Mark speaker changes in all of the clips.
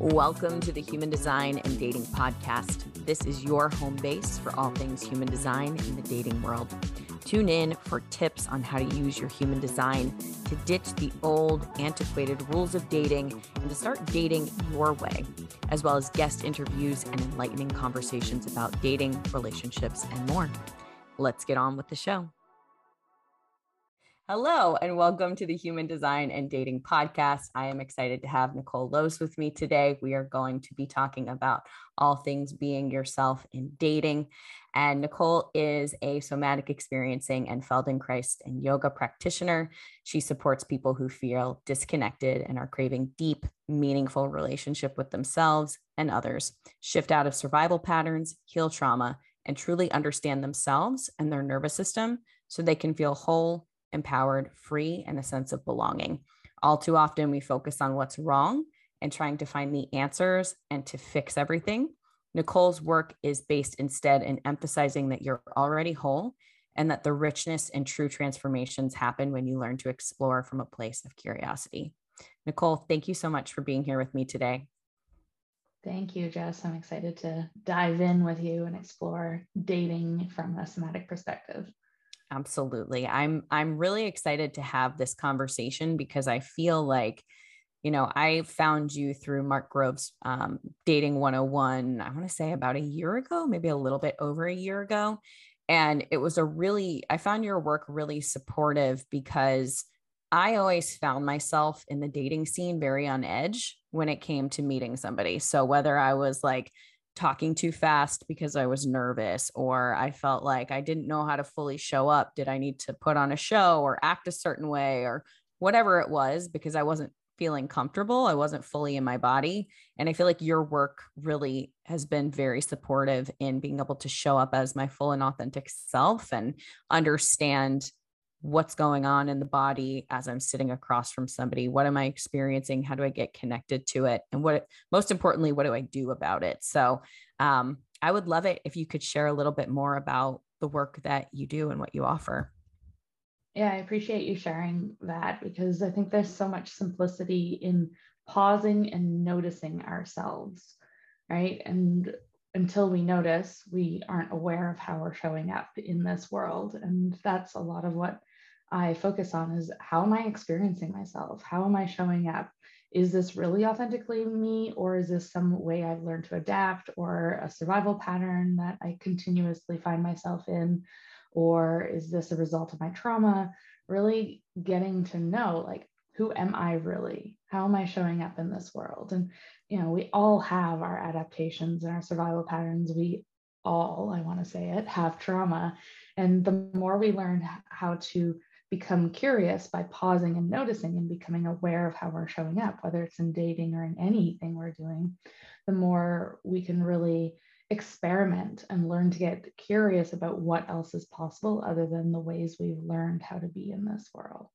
Speaker 1: Welcome to the Human Design and Dating Podcast. This is your home base for all things human design in the dating world. Tune in for tips on how to use your human design to ditch the old, antiquated rules of dating and to start dating your way, as well as guest interviews and enlightening conversations about dating, relationships, and more. Let's get on with the show. Hello, and welcome to the Human Design and Dating Podcast. I am excited to have Nicole Lohse with me today. We are going to be talking about all things being yourself in dating. And Nicole is a somatic experiencing and Feldenkrais and yoga practitioner. She supports people who feel disconnected and are craving deep, meaningful relationship with themselves and others, shift out of survival patterns, heal trauma, and truly understand themselves and their nervous system so they can feel whole empowered, free, and a sense of belonging. All too often, we focus on what's wrong and trying to find the answers and to fix everything. Nicole's work is based instead in emphasizing that you're already whole and that the richness and true transformations happen when you learn to explore from a place of curiosity. Nicole, thank you so much for being here with me today.
Speaker 2: Thank you, Jess. I'm excited to dive in with you and explore dating from a somatic perspective.
Speaker 1: Absolutely. I'm I'm really excited to have this conversation because I feel like you know, I found you through Mark Groves' um, Dating 101, I want to say about a year ago, maybe a little bit over a year ago. And it was a really, I found your work really supportive because I always found myself in the dating scene very on edge when it came to meeting somebody. So whether I was like talking too fast because I was nervous or I felt like I didn't know how to fully show up. Did I need to put on a show or act a certain way or whatever it was because I wasn't feeling comfortable. I wasn't fully in my body. And I feel like your work really has been very supportive in being able to show up as my full and authentic self and understand what's going on in the body as I'm sitting across from somebody. What am I experiencing? How do I get connected to it? And what, most importantly, what do I do about it? So, um, I would love it if you could share a little bit more about the work that you do and what you offer.
Speaker 2: Yeah, I appreciate you sharing that because I think there's so much simplicity in pausing and noticing ourselves, right? And until we notice, we aren't aware of how we're showing up in this world. And that's a lot of what I focus on is how am I experiencing myself? How am I showing up? Is this really authentically me, or is this some way I've learned to adapt, or a survival pattern that I continuously find myself in? Or is this a result of my trauma? Really getting to know, like, who am I really? How am I showing up in this world? And, you know, we all have our adaptations and our survival patterns. We all, I want to say it, have trauma. And the more we learn how to become curious by pausing and noticing and becoming aware of how we're showing up, whether it's in dating or in anything we're doing, the more we can really experiment and learn to get curious about what else is possible other than the ways we've learned how to be in this world.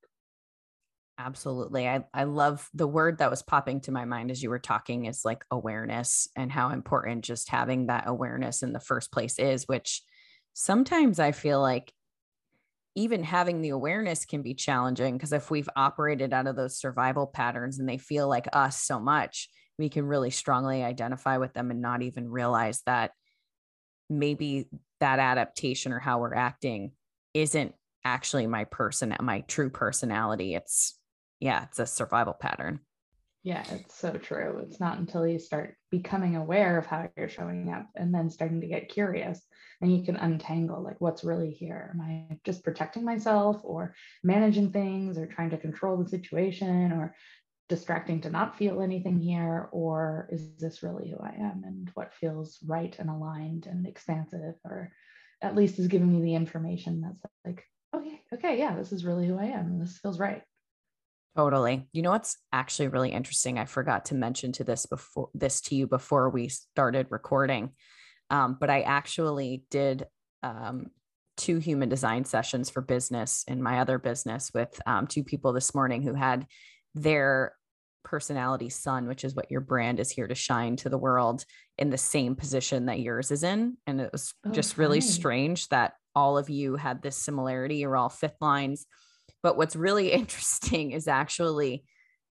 Speaker 1: Absolutely. I, I love the word that was popping to my mind as you were talking is like awareness and how important just having that awareness in the first place is, which sometimes I feel like even having the awareness can be challenging because if we've operated out of those survival patterns and they feel like us so much, we can really strongly identify with them and not even realize that maybe that adaptation or how we're acting isn't actually my person, my true personality. It's, yeah, it's a survival pattern.
Speaker 2: Yeah, it's so true. It's not until you start becoming aware of how you're showing up and then starting to get curious and you can untangle like what's really here. Am I just protecting myself or managing things or trying to control the situation or distracting to not feel anything here? Or is this really who I am and what feels right and aligned and expansive or at least is giving me the information that's like, okay, okay, yeah, this is really who I am. This feels right.
Speaker 1: Totally. You know what's actually really interesting? I forgot to mention to this before this to you before we started recording. Um, but I actually did um, two human design sessions for business in my other business with um, two people this morning who had their personality sun, which is what your brand is here to shine to the world, in the same position that yours is in. And it was oh, just really strange that all of you had this similarity. You're all fifth lines but what's really interesting is actually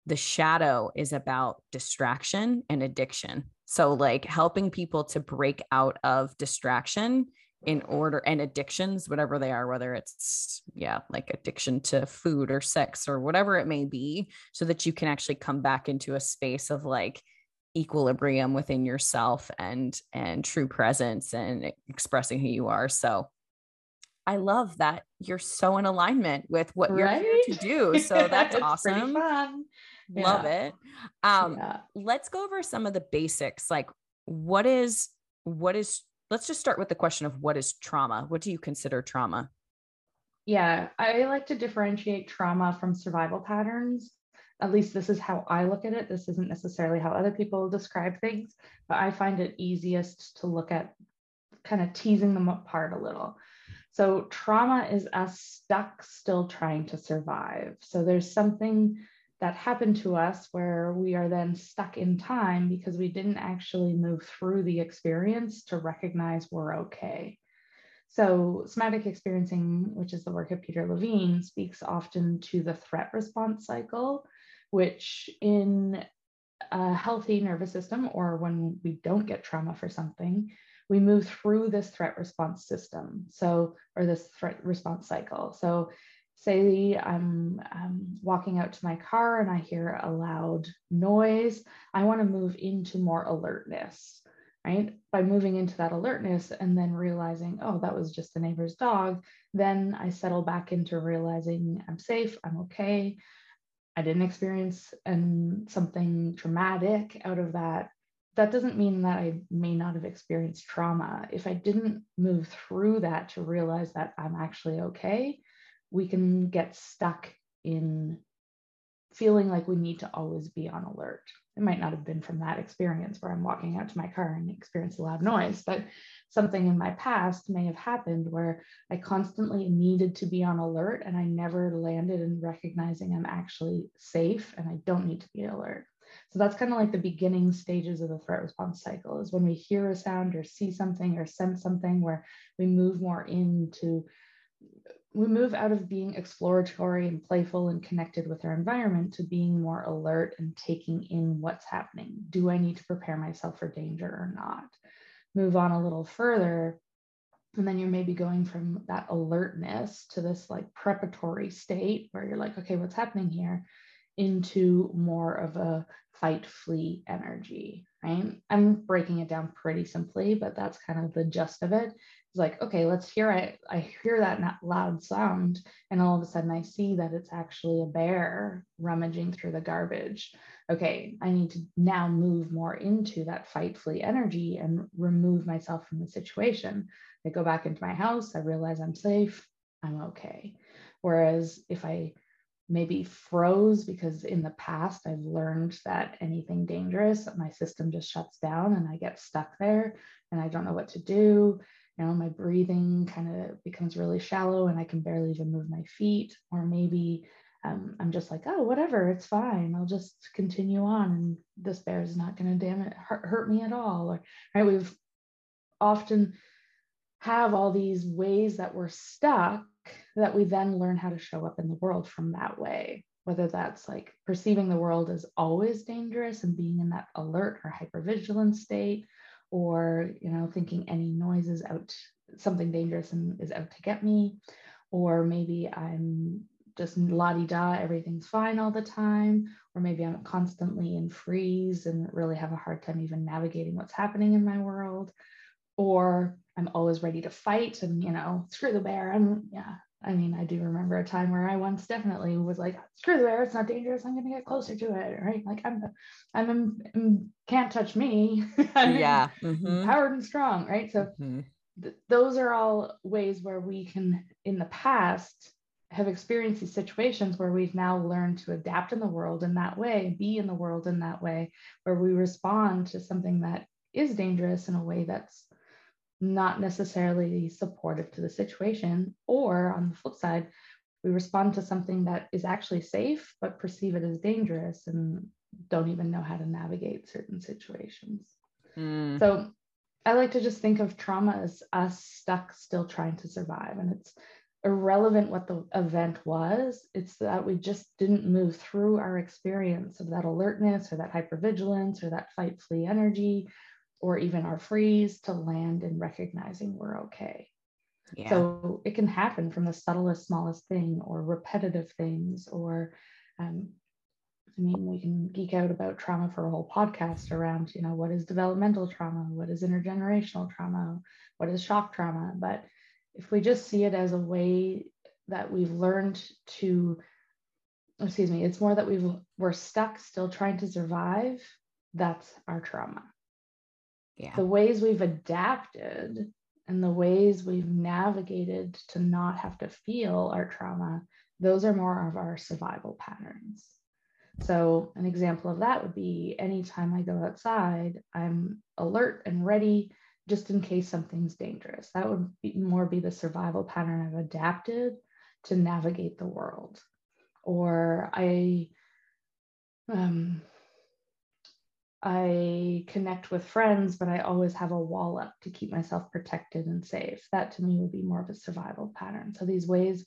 Speaker 1: the shadow is about distraction and addiction. So, like helping people to break out of distraction in order and addictions, whatever they are, whether it's, yeah, like addiction to food or sex or whatever it may be, so that you can actually come back into a space of like, equilibrium within yourself and and true presence and expressing who you are so I love that you're so in alignment with what right? you're here to do. So that's awesome. Love it. Um, yeah. let's go over some of the basics. Like what is what is let's just start with the question of what is trauma? What do you consider trauma?
Speaker 2: Yeah, I like to differentiate trauma from survival patterns. At least this is how I look at it. This isn't necessarily how other people describe things, but I find it easiest to look at kind of teasing them apart a little. So trauma is us stuck still trying to survive. So there's something that happened to us where we are then stuck in time because we didn't actually move through the experience to recognize we're okay. So, somatic experiencing, which is the work of Peter Levine, speaks often to the threat response cycle, which in a healthy nervous system or when we don't get trauma for something, we move through this threat response system. So, or this threat response cycle. So, say I'm, I'm walking out to my car and I hear a loud noise, I want to move into more alertness, right? By moving into that alertness and then realizing, oh, that was just the neighbor's dog, then I settle back into realizing I'm safe, I'm okay. I didn't experience and something traumatic out of that that doesn't mean that I may not have experienced trauma. If I didn't move through that to realize that I'm actually okay, we can get stuck in feeling like we need to always be on alert. It might not have been from that experience where I'm walking out to my car and experience a loud noise, but something in my past may have happened where I constantly needed to be on alert and I never landed in recognizing I'm actually safe and I don't need to be alert. So that's kind of like the beginning stages of the threat response cycle is when we hear a sound or see something or sense something where we move more into we move out of being exploratory and playful and connected with our environment to being more alert and taking in what's happening. Do I need to prepare myself for danger or not? Move on a little further. And then you're maybe going from that alertness to this like preparatory state where you're like, okay, what's happening here? Into more of a fight flee energy, right? I'm breaking it down pretty simply, but that's kind of the gist of it. It's like, okay, let's hear it. I hear that loud sound, and all of a sudden I see that it's actually a bear rummaging through the garbage. Okay, I need to now move more into that fight flee energy and remove myself from the situation. I go back into my house, I realize I'm safe, I'm okay. Whereas if I maybe froze because in the past I've learned that anything dangerous, my system just shuts down and I get stuck there and I don't know what to do. You know, my breathing kind of becomes really shallow and I can barely even move my feet. Or maybe um, I'm just like, oh, whatever, it's fine. I'll just continue on and this bear is not going to damn it, hurt, hurt me at all. Or, right, we've often have all these ways that we're stuck that we then learn how to show up in the world from that way whether that's like perceiving the world as always dangerous and being in that alert or hypervigilant state or you know thinking any noise is out something dangerous and is out to get me or maybe i'm just la-di-da everything's fine all the time or maybe i'm constantly in freeze and really have a hard time even navigating what's happening in my world or I'm always ready to fight and, you know, screw the bear. And yeah, I mean, I do remember a time where I once definitely was like, screw the bear, it's not dangerous. I'm going to get closer to it. Right. Like I'm, I'm, I'm can't touch me.
Speaker 1: yeah. Mm-hmm.
Speaker 2: Powered and strong. Right. So mm-hmm. th- those are all ways where we can, in the past, have experienced these situations where we've now learned to adapt in the world in that way, be in the world in that way, where we respond to something that is dangerous in a way that's not necessarily supportive to the situation. Or on the flip side, we respond to something that is actually safe, but perceive it as dangerous and don't even know how to navigate certain situations. Mm. So I like to just think of trauma as us stuck still trying to survive. And it's irrelevant what the event was. It's that we just didn't move through our experience of that alertness or that hypervigilance or that fight flee energy or even our freeze to land in recognizing we're okay. Yeah. So it can happen from the subtlest, smallest thing or repetitive things or um, I mean, we can geek out about trauma for a whole podcast around, you know, what is developmental trauma, what is intergenerational trauma, what is shock trauma. But if we just see it as a way that we've learned to, excuse me, it's more that we've we're stuck still trying to survive. That's our trauma. Yeah. The ways we've adapted and the ways we've navigated to not have to feel our trauma, those are more of our survival patterns. So, an example of that would be anytime I go outside, I'm alert and ready just in case something's dangerous. That would be more be the survival pattern I've adapted to navigate the world. Or I um, I connect with friends, but I always have a wall up to keep myself protected and safe. That to me would be more of a survival pattern. So these ways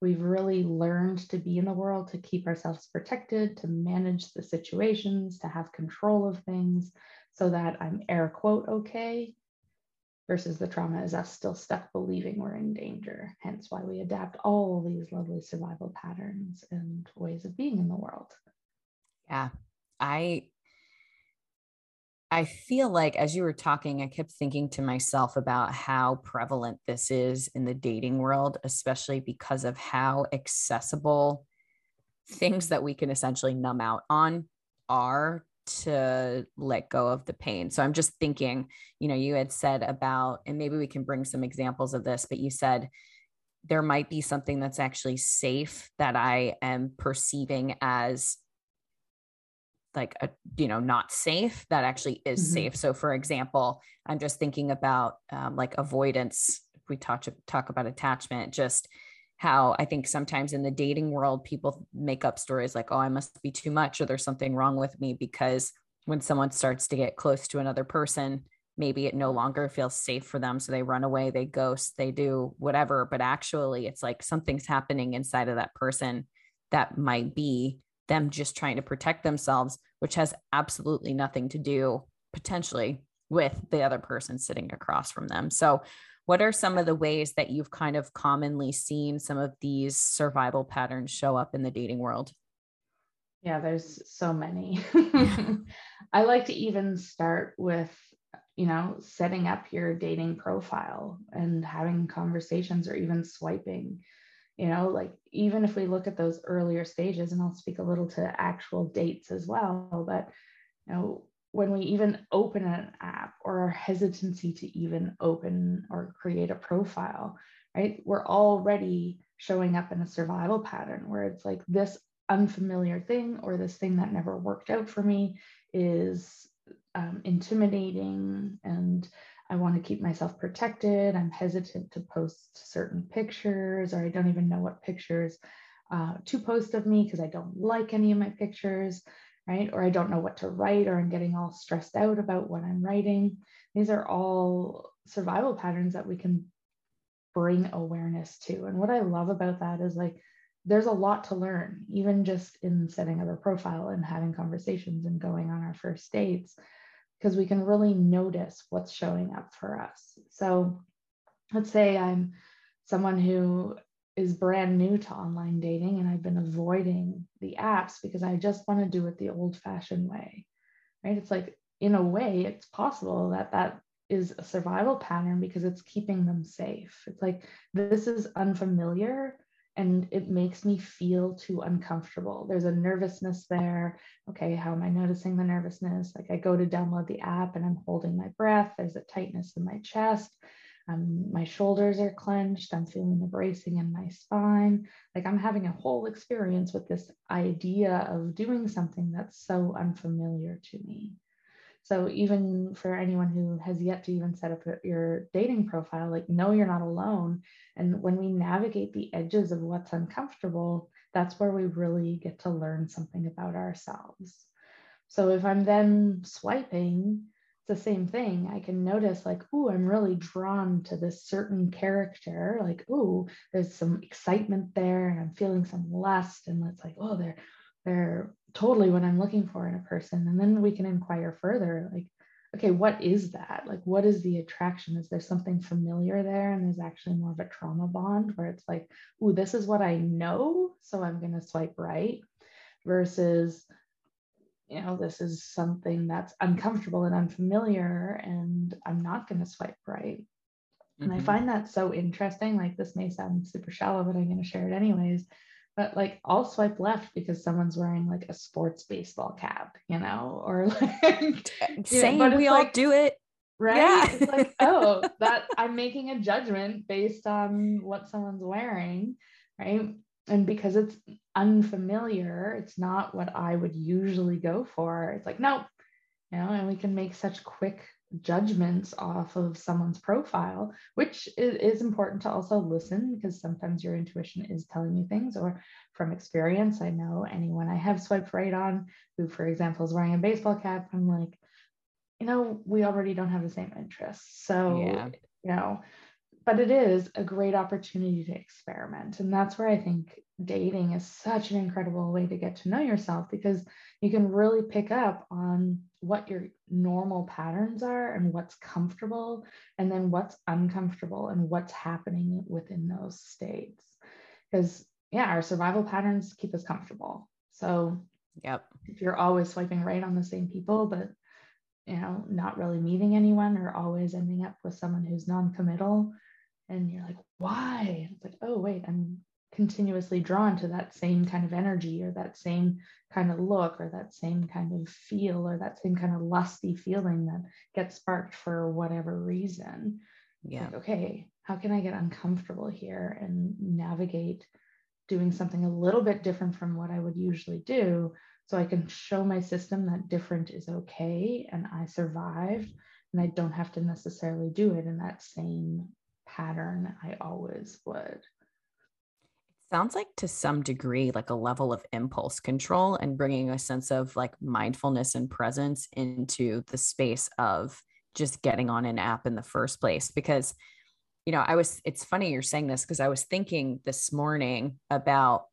Speaker 2: we've really learned to be in the world, to keep ourselves protected, to manage the situations, to have control of things so that I'm air quote okay versus the trauma is us still stuck believing we're in danger. Hence why we adapt all these lovely survival patterns and ways of being in the world.
Speaker 1: Yeah. I I feel like as you were talking, I kept thinking to myself about how prevalent this is in the dating world, especially because of how accessible things that we can essentially numb out on are to let go of the pain. So I'm just thinking, you know, you had said about, and maybe we can bring some examples of this, but you said there might be something that's actually safe that I am perceiving as like a you know not safe that actually is mm-hmm. safe so for example i'm just thinking about um, like avoidance we talk talk about attachment just how I think sometimes in the dating world, people make up stories like, oh, I must be too much or there's something wrong with me because when someone starts to get close to another person, maybe it no longer feels safe for them. So they run away, they ghost, they do whatever. But actually, it's like something's happening inside of that person that might be them just trying to protect themselves, which has absolutely nothing to do potentially with the other person sitting across from them. So what are some of the ways that you've kind of commonly seen some of these survival patterns show up in the dating world?
Speaker 2: Yeah, there's so many. I like to even start with, you know, setting up your dating profile and having conversations or even swiping. You know, like even if we look at those earlier stages, and I'll speak a little to actual dates as well, but you know, when we even open an app or our hesitancy to even open or create a profile, right? We're already showing up in a survival pattern where it's like this unfamiliar thing or this thing that never worked out for me is um, intimidating and I want to keep myself protected. I'm hesitant to post certain pictures or I don't even know what pictures uh, to post of me because I don't like any of my pictures right? Or I don't know what to write, or I'm getting all stressed out about what I'm writing. These are all survival patterns that we can bring awareness to. And what I love about that is like, there's a lot to learn, even just in setting up a profile and having conversations and going on our first dates, because we can really notice what's showing up for us. So let's say I'm someone who is brand new to online dating and I've been avoiding the apps because I just want to do it the old fashioned way. Right? It's like in a way it's possible that that is a survival pattern because it's keeping them safe. It's like this is unfamiliar and it makes me feel too uncomfortable. There's a nervousness there. Okay, how am I noticing the nervousness? Like I go to download the app and I'm holding my breath. There's a tightness in my chest um, my shoulders are clenched. I'm feeling the bracing in my spine. Like I'm having a whole experience with this idea of doing something that's so unfamiliar to me. So even for anyone who has yet to even set up your dating profile, like know you're not alone. And when we navigate the edges of what's uncomfortable, that's where we really get to learn something about ourselves. So if I'm then swiping it's the same thing. I can notice like, oh, I'm really drawn to this certain character. Like, oh, there's some excitement there, and I'm feeling some lust, and it's like, oh, they're they're totally what I'm looking for in a person. And then we can inquire further, like, okay, what is that? Like, what is the attraction? Is there something familiar there? And there's actually more of a trauma bond where it's like, oh, this is what I know, so I'm gonna swipe right, versus you know, this is something that's uncomfortable and unfamiliar, and I'm not going to swipe right. Mm-hmm. And I mm-hmm. find that so interesting. Like, this may sound super shallow, but I'm going to share it anyways. But like, I'll swipe left because someone's wearing like a sports baseball cap, you know, or like,
Speaker 1: same, know, we all like, do it.
Speaker 2: Right. Yeah. it's like, oh, that I'm making a judgment based on what someone's wearing. Right and because it's unfamiliar it's not what i would usually go for it's like nope you know and we can make such quick judgments off of someone's profile which is, important to also listen because sometimes your intuition is telling you things or from experience i know anyone i have swiped right on who for example is wearing a baseball cap i'm like you know we already don't have the same interests so yeah. you know but it is a great opportunity to experiment. And that's where I think dating is such an incredible way to get to know yourself because you can really pick up on what your normal patterns are and what's comfortable, and then what's uncomfortable and what's happening within those states. Because, yeah, our survival patterns keep us comfortable. So,
Speaker 1: yep.
Speaker 2: If you're always swiping right on the same people, but you know, not really meeting anyone or always ending up with someone who's non-committal, and you're like why it's like oh wait i'm continuously drawn to that same kind of energy or that same kind of look or that same kind of feel or that same kind of lusty feeling that gets sparked for whatever reason
Speaker 1: yeah
Speaker 2: like, okay how can i get uncomfortable here and navigate doing something a little bit different from what i would usually do so i can show my system that different is okay and i survived and i don't have to necessarily do it in that same pattern I always would.
Speaker 1: Sounds like to some degree like a level of impulse control and bringing a sense of like mindfulness and presence into the space of just getting on an app in the first place. Because you know i was it's funny you're saying this because i was thinking this morning about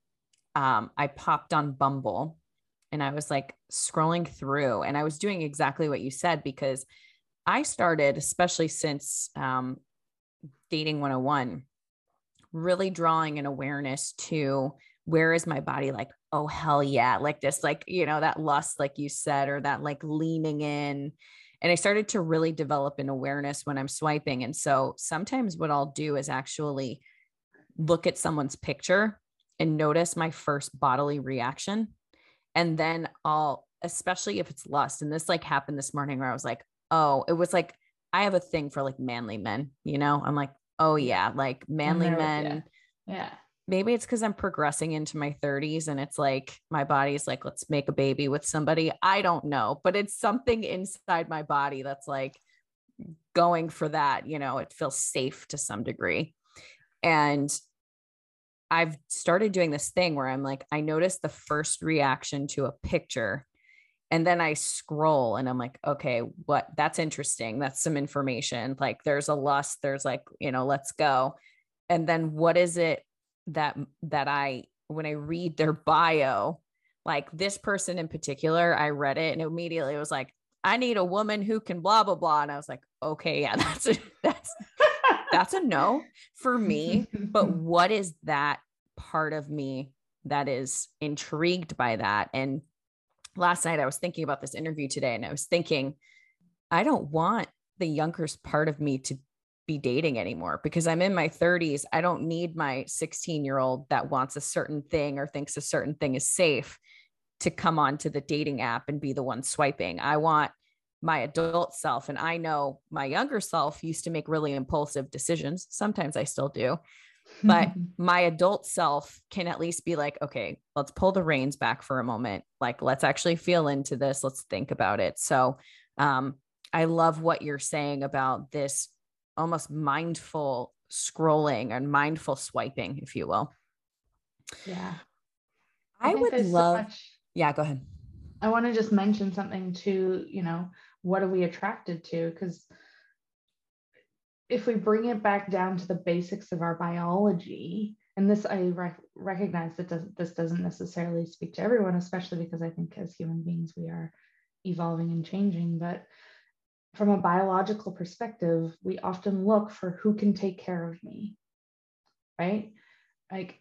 Speaker 1: um i popped on bumble and i was like scrolling through and i was doing exactly what you said because i started especially since um dating 101 really drawing an awareness to where is my body like oh hell yeah like this like you know that lust like you said or that like leaning in. And i started to really develop an awareness when i'm swiping. And so sometimes what i'll do is actually look at someone's picture and notice my first bodily reaction. And then i'll especially if it's lust and this like happened this morning where i was like oh it was like i have a thing for like manly men you know? I'm like oh yeah, like manly men.
Speaker 2: Yeah. yeah.
Speaker 1: Maybe it's because I'm progressing into my 30s and it's like my body's like, let's make a baby with somebody. I don't know, but it's something inside my body that's like going for that. You know, it feels safe to some degree. And I've started doing this thing where I'm like, I notice the first reaction to a picture and then I scroll and I'm like, okay, what that's interesting. That's some information. Like there's a lust, there's like, you know, let's go. And then what is it that that I when I read their bio, like this person in particular, I read it and immediately it was like, I need a woman who can blah blah blah. And I was like, okay, yeah, that's a that's that's a no for me. But what is that part of me that is intrigued by that? And last night I was thinking about this interview today and I was thinking, I don't want the younger part of me to be dating anymore because I'm in my 30s. I don't need my 16 year old that wants a certain thing or thinks a certain thing is safe to come onto the dating app and be the one swiping. I want my adult self. And I know my younger self used to make really impulsive decisions. Sometimes I still do but my adult self can at least be like okay let's pull the reins back for a moment. Like let's actually feel into this. Let's think about it. So um i love what you're saying about this almost mindful scrolling and mindful swiping if you will.
Speaker 2: Yeah.
Speaker 1: I, I would love so much- yeah go ahead.
Speaker 2: I want to just mention something to, you know, what are we attracted to? Because if we bring it back down to the basics of our biology, and this I rec- recognize that does, this doesn't necessarily speak to everyone, especially because I think as human beings we are evolving and changing. But from a biological perspective, we often look for who can take care of me, right? Like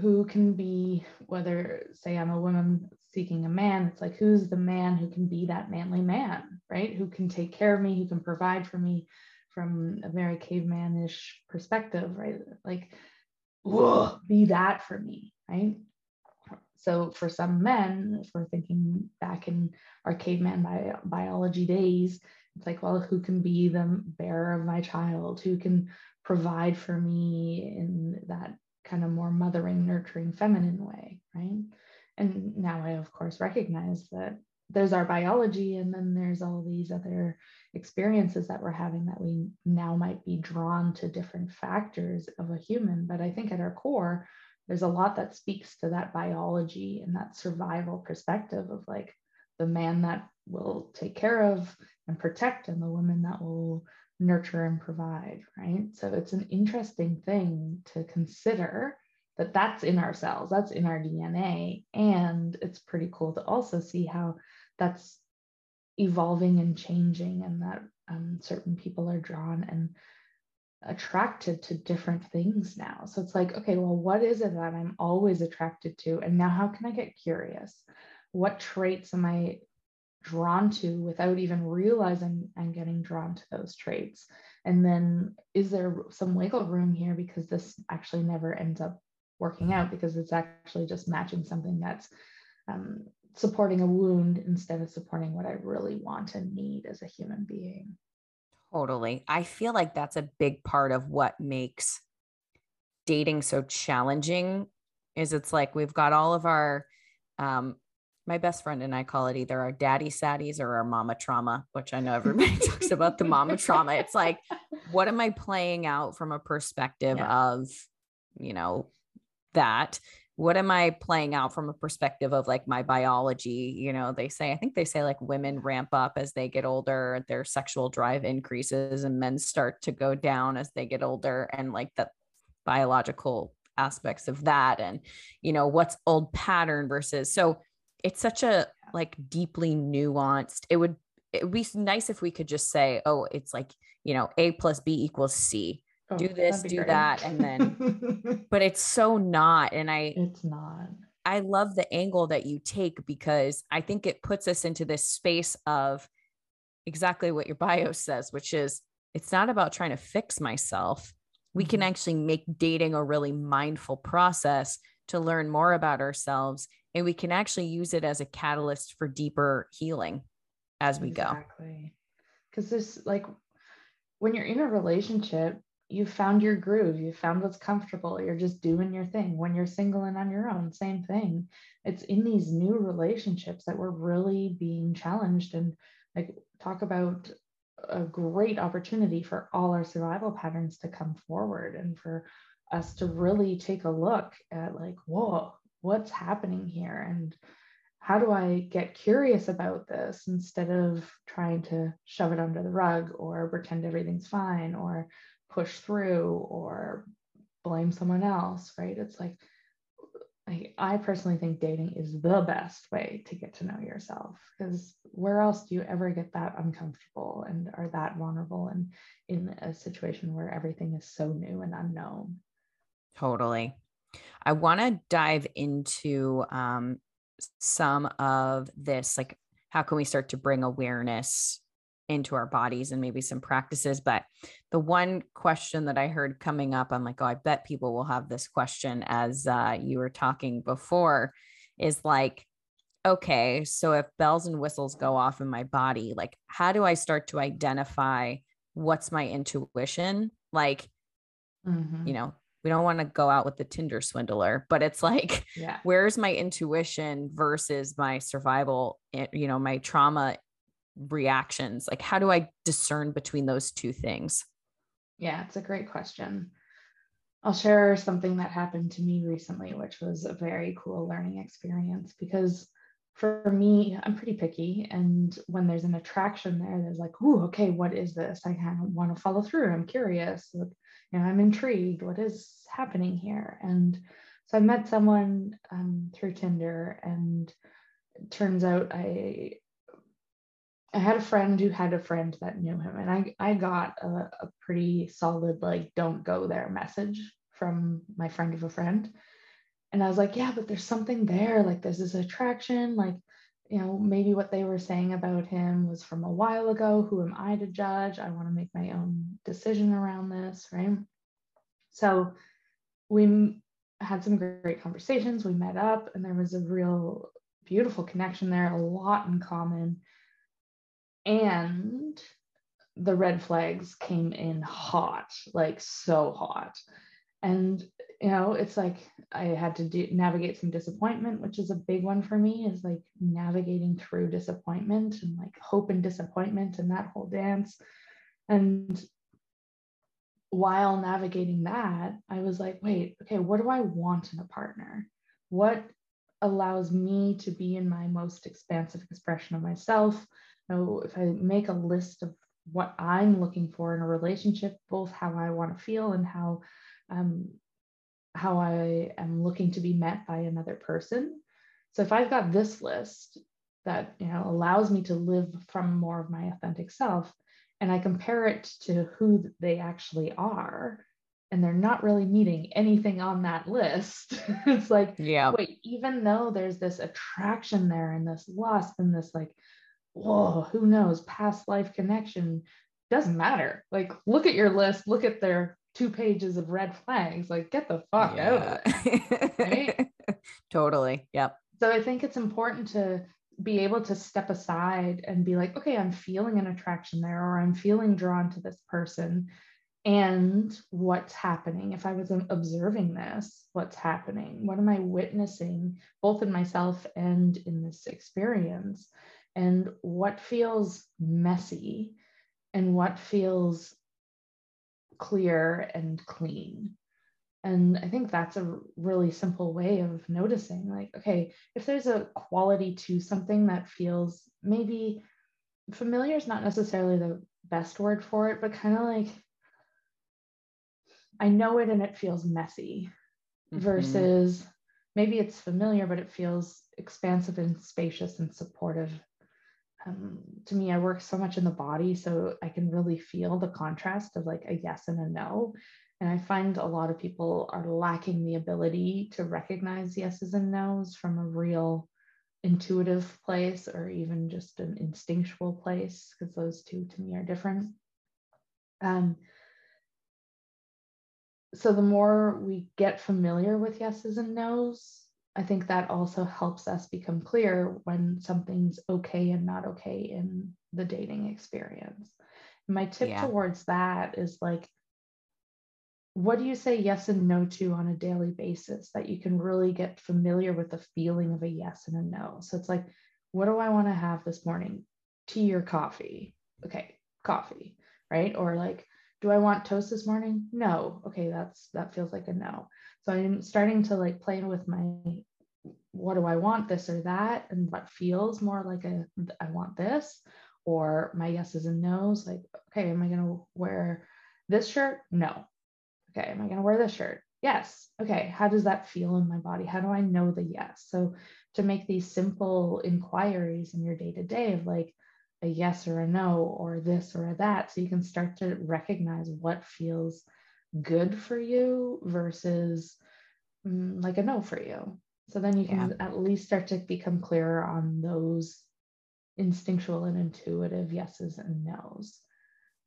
Speaker 2: who can be, whether say I'm a woman seeking a man, it's like who's the man who can be that manly man, right? Who can take care of me, who can provide for me from a very cavemanish perspective, right? Like, be that for me, right? So for some men, if we're thinking back in our caveman bi- biology days, it's like, well, who can be the bearer of my child? Who can provide for me in that kind of more mothering, nurturing, feminine way, right? And now I, of course, recognize that there's our biology, and then there's all these other experiences that we're having that we now might be drawn to different factors of a human. But I think at our core, there's a lot that speaks to that biology and that survival perspective of like the man that will take care of and protect and the woman that will nurture and provide right so it's an interesting thing to consider that that's in our cells that's in our dna and it's pretty cool to also see how that's evolving and changing and that um, certain people are drawn and attracted to different things now. So it's like okay well what is it that i'm always attracted to? And now how can i get curious? What traits am i drawn to without even realizing I'm getting drawn to those traits? And then is there some wiggle room here because this actually never ends up working out because it's actually just matching something that's um, supporting a wound instead of supporting what I really want and need as a human being.
Speaker 1: Totally. I feel like that's a big part of what makes dating so challenging is it's like we've got all of our um, my best friend and I call it either our daddy saddies or our mama trauma, which I know everybody talks about the mama trauma. It's like, what am I playing out from a perspective yeah. of, you know, that? What am I playing out from a perspective of like my biology? You know, they say, I think they say like women ramp up as they get older, their sexual drive increases, and men start to go down as they get older. And like the biological aspects of that. And, you know, what's old pattern versus so it's such a like deeply nuanced it would it would be nice if we could just say oh it's like you know a plus b equals c oh, do this do great. that and then but it's so not and i
Speaker 2: it's not
Speaker 1: i love the angle that you take because i think it puts us into this space of exactly what your bio says which is it's not about trying to fix myself we can mm-hmm. actually make dating a really mindful process to learn more about ourselves and we can actually use it as a catalyst for deeper healing as we exactly. go. Exactly.
Speaker 2: Because this, like, when you're in a relationship, you found your groove, you found what's comfortable, you're just doing your thing. When you're single and on your own, same thing. It's in these new relationships that we're really being challenged and like talk about a great opportunity for all our survival patterns to come forward and for us to really take a look at like whoa what's happening here and how do I get curious about this instead of trying to shove it under the rug or pretend everything's fine or push through or blame someone else, right? It's like, like I personally think dating is the best way to get to know yourself because where else do you ever get that uncomfortable and are that vulnerable and in a situation where everything is so new and unknown?
Speaker 1: Totally. I want to dive into um, some of this, like how can we start to bring awareness into our bodies and maybe some practices. But the one question that I heard coming up, I'm like, oh, I bet people will have this question as uh, you were talking before is like, okay, so if bells and whistles go off in my body, like, how do I start to identify what's my intuition? Like, mm-hmm. you know, we don't want to go out with the Tinder swindler, but it's like, yeah. where's my intuition versus my survival, eh, you know, my trauma reactions? Like, how do I discern between those two things?
Speaker 2: Yeah, it's a great question. I'll share something that happened to me recently, which was a very cool learning experience because for me, I'm pretty picky. And when there's an attraction there, there's like, oh, okay, what is this? I kind of want to follow through. I'm curious. you know, I'm intrigued. What is happening here? And so I met someone um, through Tinder, and turns out I I had a friend who had a friend that knew him, and I I got a, a pretty solid like "don't go there" message from my friend of a friend, and I was like, yeah, but there's something there. Like there's this attraction. Like you know maybe what they were saying about him was from a while ago. Who am I to judge? I want to make my own decision around this, right? So we had some great conversations. We met up, and there was a real beautiful connection there, a lot in common. And the red flags came in hot, like so hot. And, you know, it's like I had to do, navigate some disappointment, which is a big one for me, is like navigating through disappointment and like hope and disappointment and that whole dance. And while navigating that, I was like, wait, okay, what do I want in a partner? What allows me to be in my most expansive expression of myself. So if I make a list of what I'm looking for in a relationship, both how I want to feel and how um, how I am looking to be met by another person. So if I've got this list that you know allows me to live from more of my authentic self, and I compare it to who they actually are, and they're not really meeting anything on that list. it's like, yeah, wait, even though there's this attraction there and this lust and this like, whoa, who knows, past life connection doesn't matter. Like, look at your list, look at their two pages of red flags, like, get the fuck yeah. out.
Speaker 1: Right? totally. Yep.
Speaker 2: So I think it's important to be able to step aside and be like, okay, I'm feeling an attraction there, or I'm feeling drawn to this person and what's happening. If I was observing this, what's happening? What am I witnessing, both in myself and in this experience? And what feels messy and what feels clear and clean? And I think that's a really simple way of noticing like, okay, if there's a quality to something that feels maybe familiar is not necessarily the best word for it, but kind of like I know it and it feels messy mm-hmm. versus maybe it's familiar, but it feels expansive and spacious and supportive. Um, to me, I work so much in the body, so I can really feel the contrast of like a yes and a no. And I find a lot of people are lacking the ability to recognize yeses and nos from a real intuitive place or even just an instinctual place, because those two to me are different. Um, so the more we get familiar with yeses and nos, I think that also helps us become clear when something's okay and not okay in the dating experience. My tip yeah. towards that is like, what do you say yes and no to on a daily basis that you can really get familiar with the feeling of a yes and a no? So it's like, what do I want to have this morning? Tea or coffee? Okay, coffee, right? Or like, do I want toast this morning? No. Okay, that's that feels like a no. So I'm starting to like play with my what do I want this or that and what feels more like a I want this or my yeses and nos like okay, am I going to wear this shirt? No. Okay, am I going to wear this shirt? Yes. Okay, how does that feel in my body? How do I know the yes? So to make these simple inquiries in your day to day of like a yes or a no or this or a that so you can start to recognize what feels good for you versus mm, like a no for you so then you can yeah. at least start to become clearer on those instinctual and intuitive yeses and nos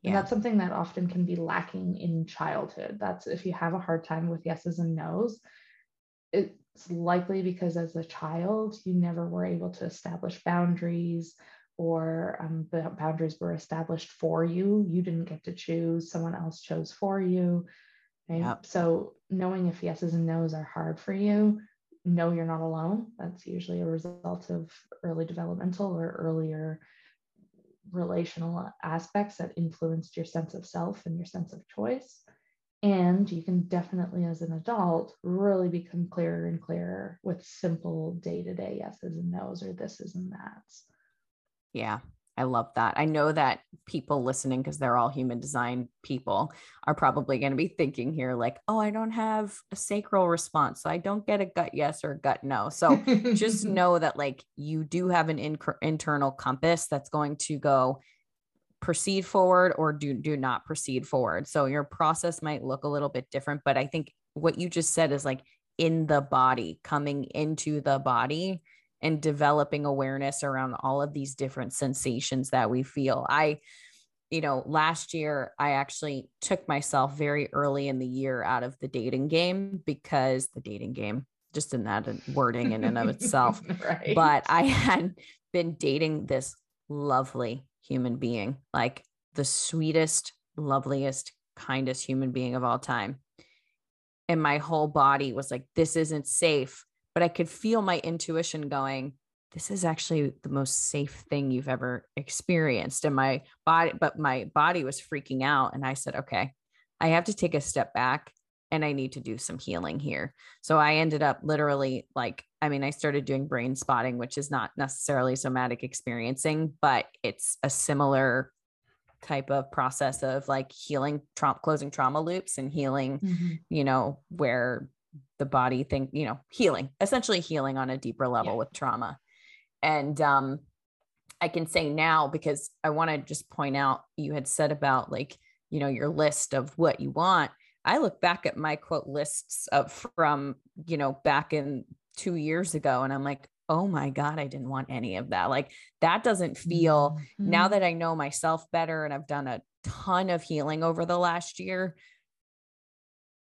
Speaker 2: yeah. and that's something that often can be lacking in childhood that's if you have a hard time with yeses and nos it's likely because as a child you never were able to establish boundaries or um, the boundaries were established for you. You didn't get to choose, someone else chose for you. Right? Yep. So, knowing if yeses and nos are hard for you, know you're not alone. That's usually a result of early developmental or earlier relational aspects that influenced your sense of self and your sense of choice. And you can definitely, as an adult, really become clearer and clearer with simple day to day yeses and nos or thises and that's.
Speaker 1: Yeah, I love that. I know that people listening, because they're all human design people, are probably going to be thinking here, like, oh, I don't have a sacral response. So I don't get a gut yes or a gut no. So just know that, like, you do have an in- internal compass that's going to go proceed forward or do, do not proceed forward. So your process might look a little bit different. But I think what you just said is like in the body, coming into the body and developing awareness around all of these different sensations that we feel. I, you know, last year I actually took myself very early in the year out of the dating game because the dating game, just in that uh, wording in and of itself. right. But I had been dating this lovely human being, like the sweetest, loveliest, kindest human being of all time. And my whole body was like, this isn't safe but I could feel my intuition going, this is actually the most safe thing you've ever experienced. And my body, but my body was freaking out. And I said, okay, I have to take a step back and I need to do some healing here. So I ended up literally like, I mean, I started doing brain spotting, which is not necessarily somatic experiencing, but it's a similar type of process of like healing trauma closing trauma loops and healing mm-hmm. you know where the body thing, you know, healing, essentially healing on a deeper level yeah. with trauma. And um, I can say now because I want to just point out you had said about like, you know, your list of what you want. I look back at my quote lists of from, you know, back in two years ago and I'm like, oh my God, I didn't want any of that. Like that doesn't feel mm-hmm. now that I know myself better and I've done a ton of healing over the last year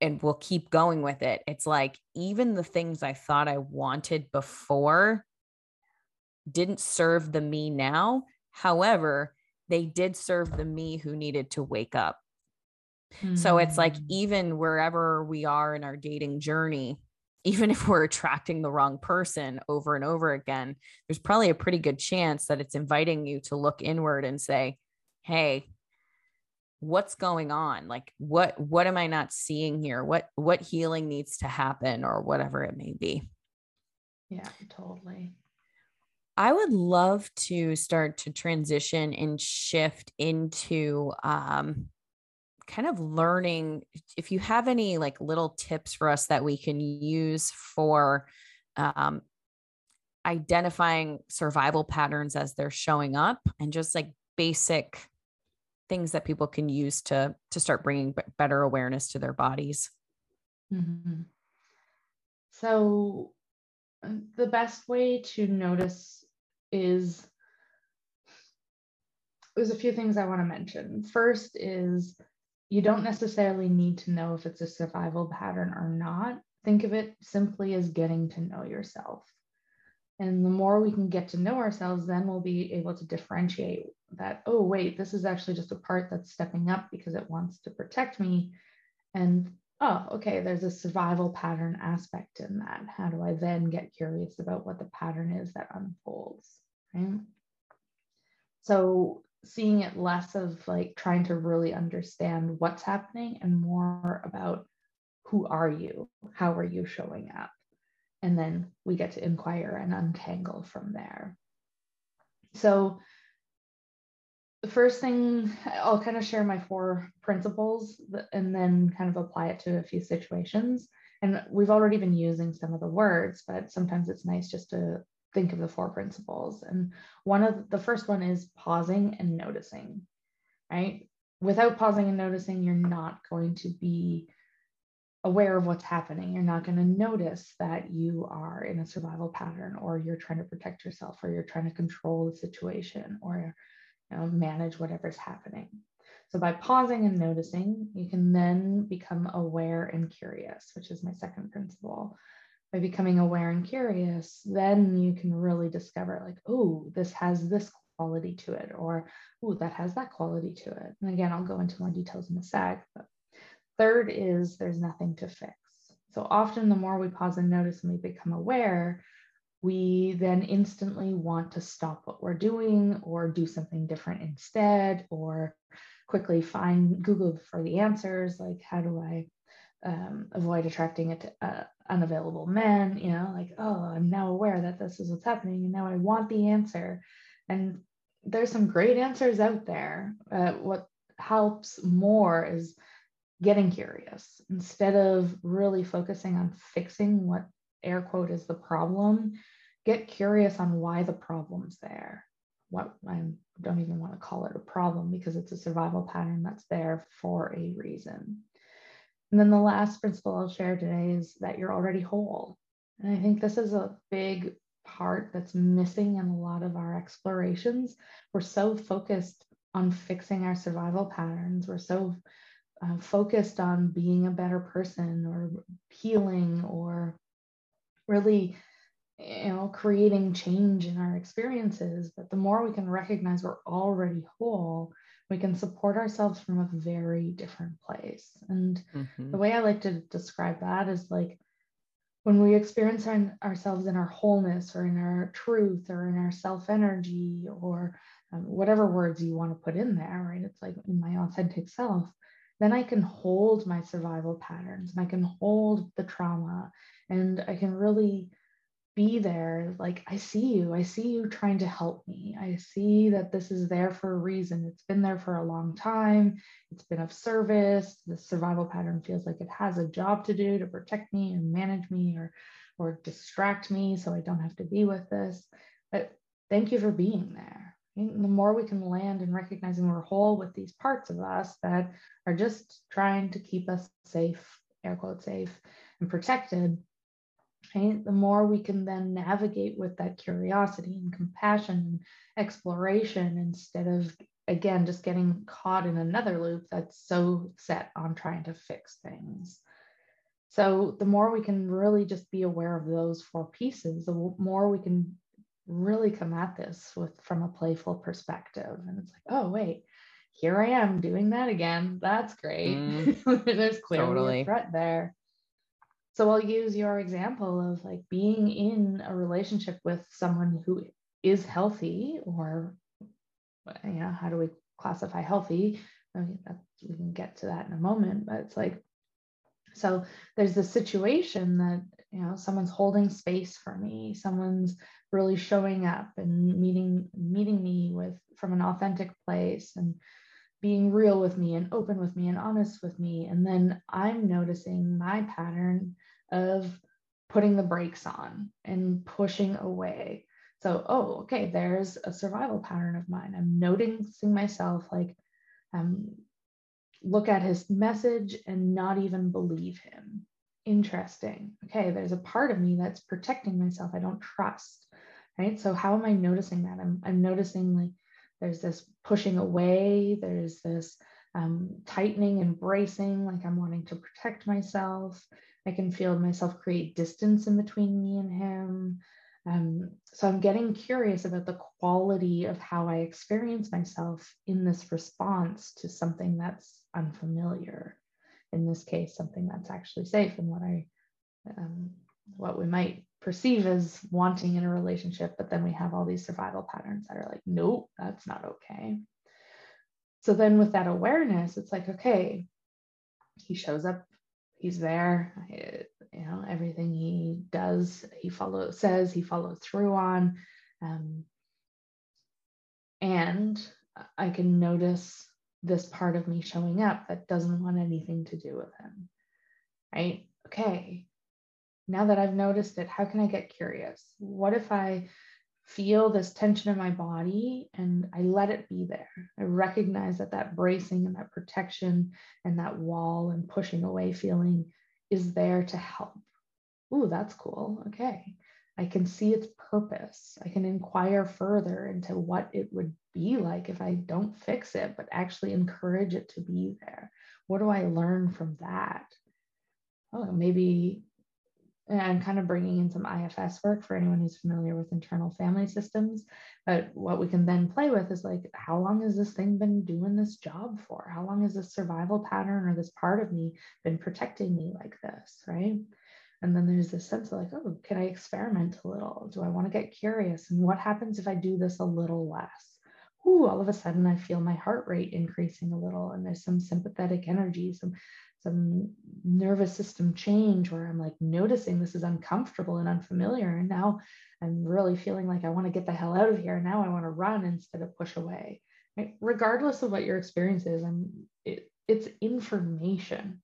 Speaker 1: and we'll keep going with it. It's like even the things I thought I wanted before didn't serve the me now. However, they did serve the me who needed to wake up. Mm-hmm. So it's like hmm. even wherever we are in our dating journey, even if we're attracting the wrong person over and over again, there's probably a pretty good chance that it's inviting you to look inward and say, Hey, what's going on? Like what what am i not seeing here? What what healing needs to happen or whatever it may be.
Speaker 2: Yeah totally.
Speaker 1: I would love to start to transition and shift into um kind of learning if you have any like little tips for us that we can use for um identifying survival patterns as they're showing up and just like basic things that people can use to to start bringing better awareness to their bodies.
Speaker 2: Mm-hmm. so uh, the best way to notice is there's a few things i want to mention. First is you don't necessarily need to know if it's a survival pattern or not. Think of it simply as getting to know yourself. And the more we can get to know ourselves, then we'll be able to differentiate that, oh, wait, this is actually just a part that's stepping up because it wants to protect me. And oh, okay, there's a survival pattern aspect in that. How do I then get curious about what the pattern is that unfolds? Right. So seeing it less of like trying to really understand what's happening and more about who are you? How are you showing up? and then we get to inquire and untangle from there. So the first thing I'll kind of share my four principles and then kind of apply it to a few situations. And we've already been using some of the words, but sometimes it's nice just to think of the four principles. And one of the first one is pausing and noticing, right? Without pausing and noticing, you're not going to be aware of what's happening. You're not going to notice that you are in a survival pattern or you're trying to protect yourself or you're trying to control the situation or you know, manage whatever's happening. So by pausing and noticing, you can then become aware and curious, which is my second principle. By becoming aware and curious, then you can really discover like, oh, this has this quality to it, or oh, that has that quality to it. And again, I'll go into more details in a sec, but Third is there's nothing to fix. So often, the more we pause and notice and we become aware, we then instantly want to stop what we're doing or do something different instead, or quickly find Google for the answers, like how do I um, avoid attracting uh, unavailable men, you know, like, oh, I'm now aware that this is what's happening and now I want the answer. And there's some great answers out there. Uh, what helps more is getting curious instead of really focusing on fixing what air quote is the problem get curious on why the problem's there. What i don't even want to call it a problem because it's a survival pattern that's there for a reason. And then the last principle i'll share today is that you're already whole. And i think this is a big part that's missing in a lot of our explorations. We're so focused on fixing our survival patterns. We're so uh, focused on being a better person or healing or really you know creating change in our experiences but the more we can recognize we're already whole we can support ourselves from a very different place and mm-hmm. the way i like to describe that is like when we experience our, ourselves in our wholeness or in our truth or in our self energy or um, whatever words you want to put in there right it's like in my authentic self then I can hold my survival patterns and I can hold the trauma and I can really be there. Like, I see you. I see you trying to help me. I see that this is there for a reason. It's been there for a long time. It's been of service. The survival pattern feels like it has a job to do to protect me and manage me or, or distract me so I don't have to be with this. But thank you for being there the more we can land in recognizing we're whole with these parts of us that are just trying to keep us safe, air quote safe, and protected, right? The more we can then navigate with that curiosity and compassion and exploration instead of, again, just getting caught in another loop that's so set on trying to fix things. So the more we can really just be aware of those four pieces, the more we can really come at this with from a playful perspective and it's like oh wait here i am doing that again that's great mm, there's clearly totally. a threat there so i'll use your example of like being in a relationship with someone who is healthy or you know how do we classify healthy? I mean, we can get to that in a moment but it's like so there's the situation that you know someone's holding space for me someone's really showing up and meeting meeting me with from an authentic place and being real with me and open with me and honest with me. And then i'm noticing my pattern of putting the brakes on and pushing away so oh okay there's a survival pattern of mine i'm noticing myself like um, look at his message and not even believe him interesting. Okay, there's a part of me that's protecting myself. I don't trust. Right. So how am I noticing that? I'm, I'm noticing like there's this pushing away, there's this um, tightening embracing, like I'm wanting to protect myself. I can feel myself create distance in between me and him. Um, so I'm getting curious about the quality of how I experience myself in this response to something that's unfamiliar in this case something that's actually safe and what I um, what we might perceive as wanting in a relationship, but then we have all these survival patterns that are like, nope, that's not okay. So then with that awareness, it's like, okay, he shows up, he's there, you know, everything he does, he follows, says, he follows through on. Um, and I can notice this part of me showing up that doesn't want anything to do with him. Right? Okay. Now that I've noticed it, how can I get curious? What if I feel this tension in my body and I let it be there? I recognize that that bracing and that protection and that wall and pushing away feeling is there to help. Ooh, that's cool. Okay. I can see its purpose. I can inquire further into what it would be like if I don't fix it, but actually encourage it to be there. What do I learn from that? Oh, maybe I'm kind of bringing in some IFS work for anyone who's familiar with internal family systems. But what we can then play with is like, how long has this thing been doing this job for? How long has this survival pattern or this part of me been protecting me like this? Right. And then there's this sense of like, oh, can I experiment a little? Do I want to get curious? And what happens if I do this a little less? ooh, all of a sudden I feel my heart rate increasing a little and there's some sympathetic energy, some some nervous system change where I'm like noticing this is uncomfortable and unfamiliar. And now I'm really feeling like I want to get the hell out of here. Now I want to run instead of push away. Right? Regardless of what your experience is, I'm, it, it's information.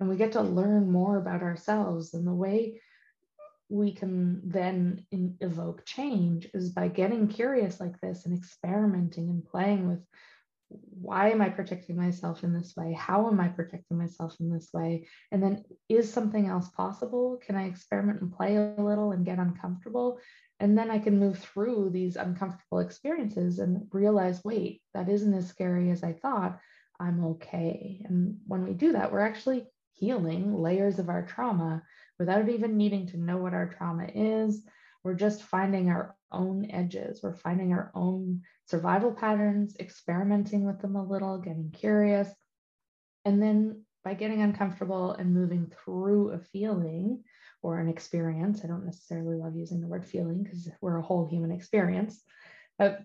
Speaker 2: And we get to learn more about ourselves. And the way we can then in, evoke change is by getting curious like this and experimenting and playing with why am I protecting myself in this way? How am I protecting myself in this way? And then is something else possible? Can I experiment and play a little and get uncomfortable? And then I can move through these uncomfortable experiences and realize, wait, that isn't as scary as I thought. I'm okay. And when we do that, we're actually healing layers of our trauma without even needing to know what our trauma is. We're just finding our own edges. We're finding our own survival patterns, experimenting with them a little, getting curious. And then by getting uncomfortable and moving through a feeling or an experience, I don't necessarily love using the word feeling because we're a whole human experience, but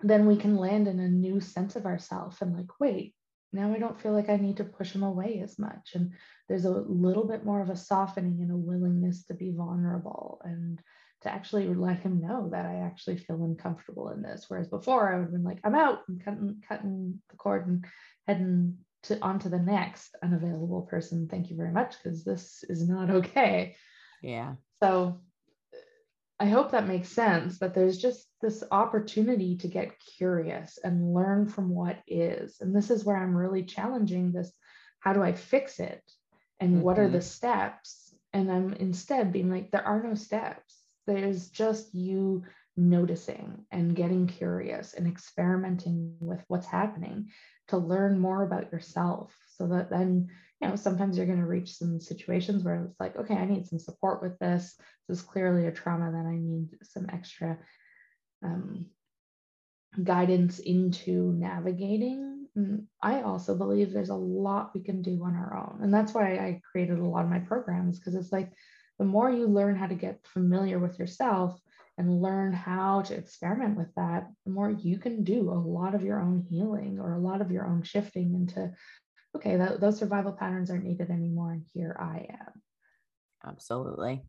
Speaker 2: then we can land in a new sense of ourselves and like, wait, now I don't feel like I need to push them away as much. And there's a little bit more of a softening and a willingness to be vulnerable and to actually let him know that I actually feel uncomfortable in this. Whereas before I would have been like, I'm out, I'm cutting, cutting the cord and heading to onto the next unavailable person. Thank you very much, because this is not okay.
Speaker 1: Yeah.
Speaker 2: So I hope that makes sense that there's just this opportunity to get curious and learn from what is. And this is where I'm really challenging this how do I fix it? And mm-hmm. what are the mm-hmm. steps? And I'm instead being like, there are no steps there's just you noticing and getting curious and experimenting with what's happening to learn more about yourself so that then you know sometimes you're going to reach some situations where it's like okay i need some support with this. This is clearly a trauma that i need some extra um, guidance into navigating. Mm, i also believe there's a lot we can do on our own. And that's why i created a lot of my programs because it's like the more you learn how to get familiar with yourself and learn how to experiment with that, the more you can do a lot of your own healing or a lot of your own shifting into, okay, those survival patterns aren't needed anymore. And here I am.
Speaker 1: Absolutely.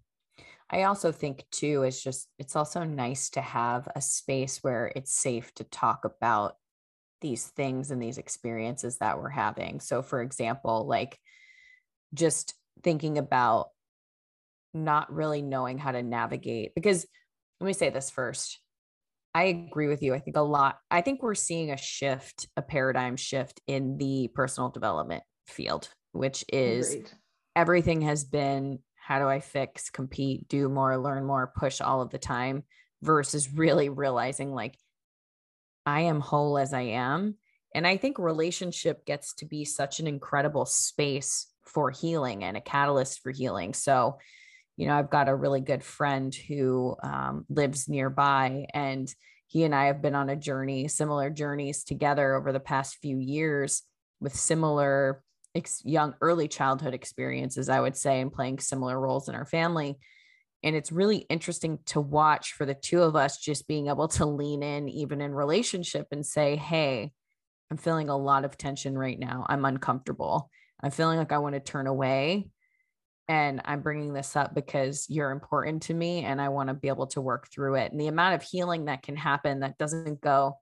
Speaker 1: I also think, too, it's just, it's also nice to have a space where it's safe to talk about these things and these experiences that we're having. So, for example, like just thinking about not really knowing how to navigate because let me say this first I agree with you. I think a lot, I think we're seeing a shift, a paradigm shift in the personal development field, which is Agreed. everything has been how do I fix, compete, do more, learn more, push all of the time versus really realizing like I am whole as I am. And I think relationship gets to be such an incredible space for healing and a catalyst for healing. So, you know, I've got a really good friend who um, lives nearby, and he and I have been on a journey, similar journeys together over the past few years with similar ex- young, early childhood experiences, I would say, and playing similar roles in our family. And it's really interesting to watch for the two of us just being able to lean in, even in relationship, and say, Hey, I'm feeling a lot of tension right now. I'm uncomfortable. I'm feeling like I want to turn away and I'm bringing this up because you're important to me and I want to be able to work through it. And the amount of healing that can happen that doesn't go,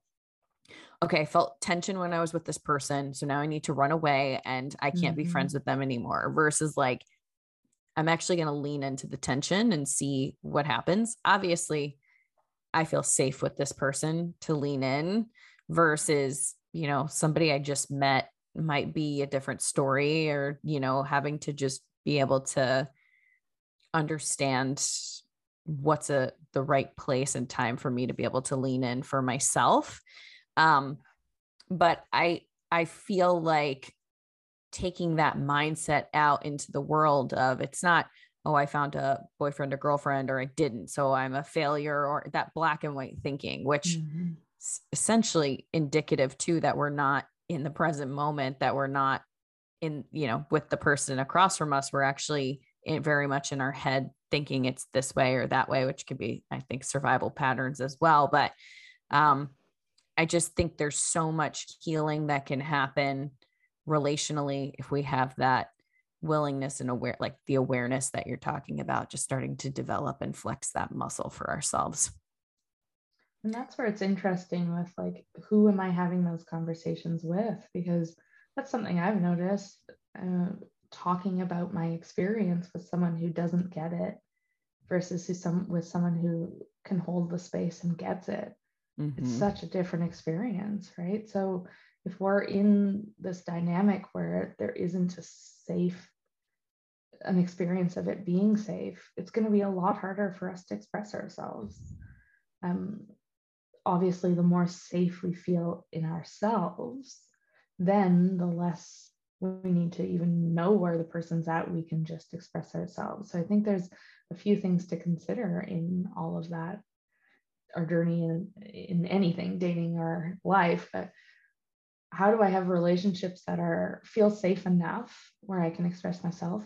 Speaker 1: okay, I felt tension when I was with this person. So now I need to run away and I can't mm-hmm. be friends with them anymore versus like, I'm actually going to lean into the tension and see what happens. Obviously, I feel safe with this person to lean in versus, you know, somebody I just met might be a different story or, you know, having to just be able to understand what's a the right place and time for me to be able to lean in for myself um but i i feel like taking that mindset out into the world of it's not oh i found a boyfriend or girlfriend or i didn't so i'm a failure or that black and white thinking which mm-hmm. essentially indicative too that we're not in the present moment that we're not in you know with the person across from us we're actually very much in our head thinking it's this way or that way which could be i think survival patterns as well. But um I just think there's so much healing that can happen relationally if we have that willingness and aware like the awareness that you're talking about just starting to develop and flex that muscle for ourselves.
Speaker 2: And that's where it's interesting with like who am i having those conversations with? Because that's something i've noticed uh, talking about my experience with someone who doesn't get it versus who some with someone who can hold the space and gets it. Mm-hmm. it's such a different experience right? So if we're in this dynamic where there isn't a safe an experience of it being safe it's going to be a lot harder for us to express ourselves. Um, obviously the more safe we feel in ourselves then the less we need to even know where the person's at we can just express ourselves. So i think there's a few things to consider in all of that our journey in, in anything dating or life but how do i have relationships that are feel safe enough where i can express myself?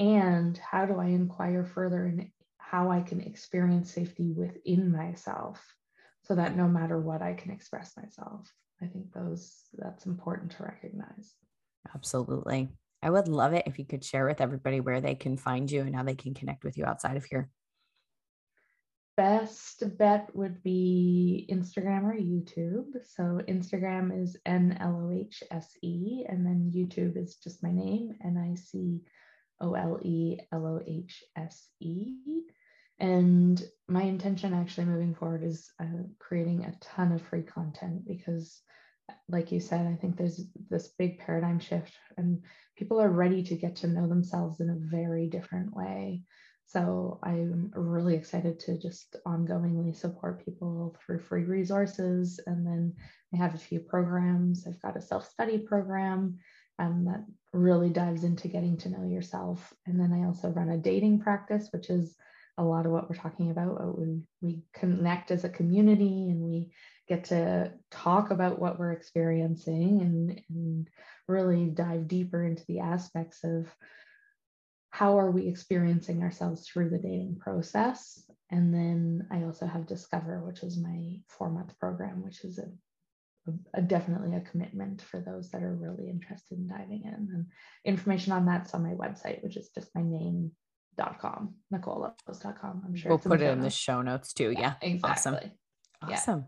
Speaker 2: And how do i inquire further in how i can experience safety within myself so that no matter what i can express myself i think those that's important to recognize.
Speaker 1: Absolutely. I would love it if you could share with everybody where they can find you and how they can connect with you outside of here.
Speaker 2: Best bet would be instagram or youtube. So instagram is n-l-o-h-s-e and then youtube is just my name n-i-c-o-l-e-l-o-h-s-e and my intention actually moving forward is uh, creating a ton of free content because, like you said, I think there's this big paradigm shift and people are ready to get to know themselves in a very different way. So I'm really excited to just ongoingly support people through free resources. And then I have a few programs. I've got a self study program um, that really dives into getting to know yourself. And then I also run a dating practice, which is a lot of what we're talking about uh, when we connect as a community and we get to talk about what we're experiencing and, and really dive deeper into the aspects of how are we experiencing ourselves through the dating process. And then i also have discover which is my four month program which is a, a, a, definitely a commitment for those that are really interested in diving in. And information on that's on my website which is just my name dot com, nicolelohse.com. I'm sure
Speaker 1: we'll put it in the show notes too. Yeah.
Speaker 2: yeah exactly.
Speaker 1: Awesome. Awesome. Yeah.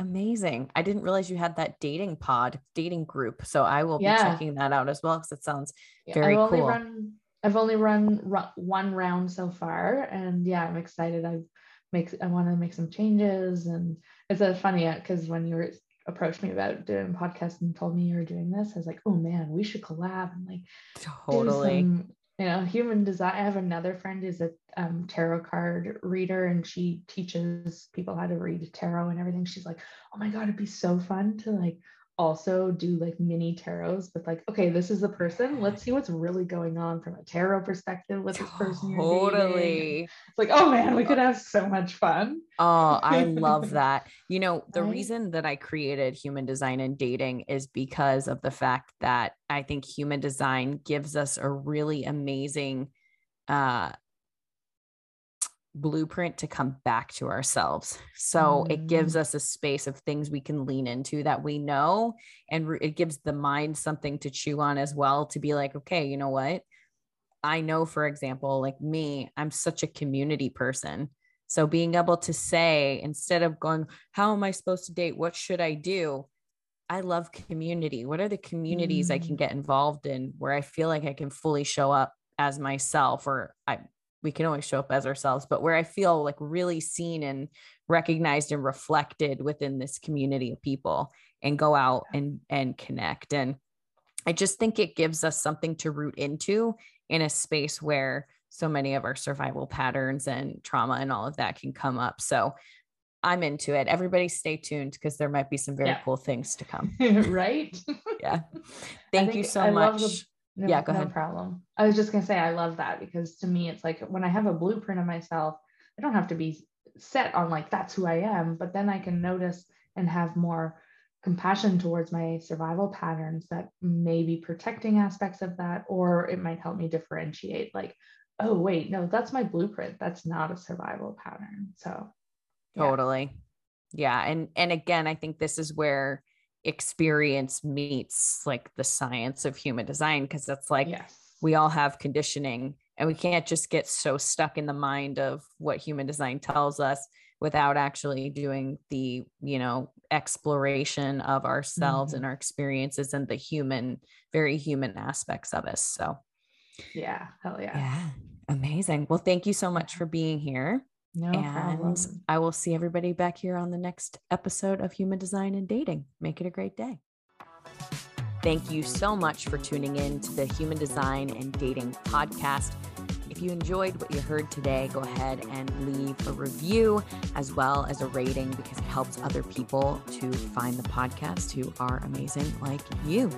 Speaker 1: Amazing. I didn't realize you had that dating pod, dating group. So I will be checking that out as well because it sounds very
Speaker 2: I've
Speaker 1: cool.
Speaker 2: Run, I've only run one round so far. And yeah, I'm excited. I make I want to make some changes. And it's a funny uh, because when you were approached me about doing a podcast and told me you were doing this, I was like, oh man, we should collab and like
Speaker 1: totally
Speaker 2: you know human design i have another friend who's a um, tarot card reader and she teaches people how to read tarot and everything. She's like oh my god it'd be so fun to like also do like mini tarots with like okay this is the person. Let's see what's really going on from a tarot perspective with this person
Speaker 1: totally.
Speaker 2: it's like oh man we could have so much fun.
Speaker 1: Oh i love that. You know the right? reason that i created human design and dating is because of the fact that i think human design gives us a really amazing uh blueprint to come back to ourselves. So mm. it gives mm. us a space of things we can lean into that we know. And re- it gives the mind something to chew on as well to be like, okay, you know what? I know, for example, like me, I'm such a community person. So being able to say, instead of going, how am I supposed to date? What should I do? I love community. What are the communities mm. I can mm. get involved in where I feel like I can fully show up as myself or I we can always show up as ourselves, but where I feel like really seen and recognized and reflected within this community of people and go out and and connect. And I just think it gives us something to root into in a space where so many of our survival patterns and trauma and all of that can come up. So I'm into it. Everybody stay tuned because there might be some very yeah. cool things to come.
Speaker 2: right?
Speaker 1: yeah. Thank you so I much.
Speaker 2: No, yeah, go no ahead. problem. I was just gonna say I love that because to me it's like when I have a blueprint of myself, I don't have to be set on like that's who I am, but then I can notice and have more compassion towards my survival patterns that may be protecting aspects of that, or it might help me differentiate like, oh wait, no, that's my blueprint. That's not a survival pattern. So
Speaker 1: yeah. totally. Yeah. And and again, I think this is where experience meets like the science of human design because it's like yes. we all have conditioning and we can't just get so stuck in the mind of what human design tells us without actually doing the you know exploration of ourselves mm-hmm. and our experiences and the human very human aspects of us so.
Speaker 2: Yeah hell yeah.
Speaker 1: Yeah amazing. Well thank you so much for being here no and problem. I will see everybody back here on the next episode of Human Design and Dating. Make it a great day. Thank you so much for tuning in to the Human Design and Dating podcast. If you enjoyed what you heard today, go ahead and leave a review as well as a rating because it helps other people to find the podcast who are amazing like you.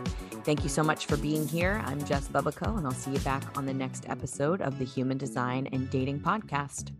Speaker 1: Thank you so much for being here. I'm Jess Bubico, and I'll see you back on the next episode of the Human Design and Dating podcast.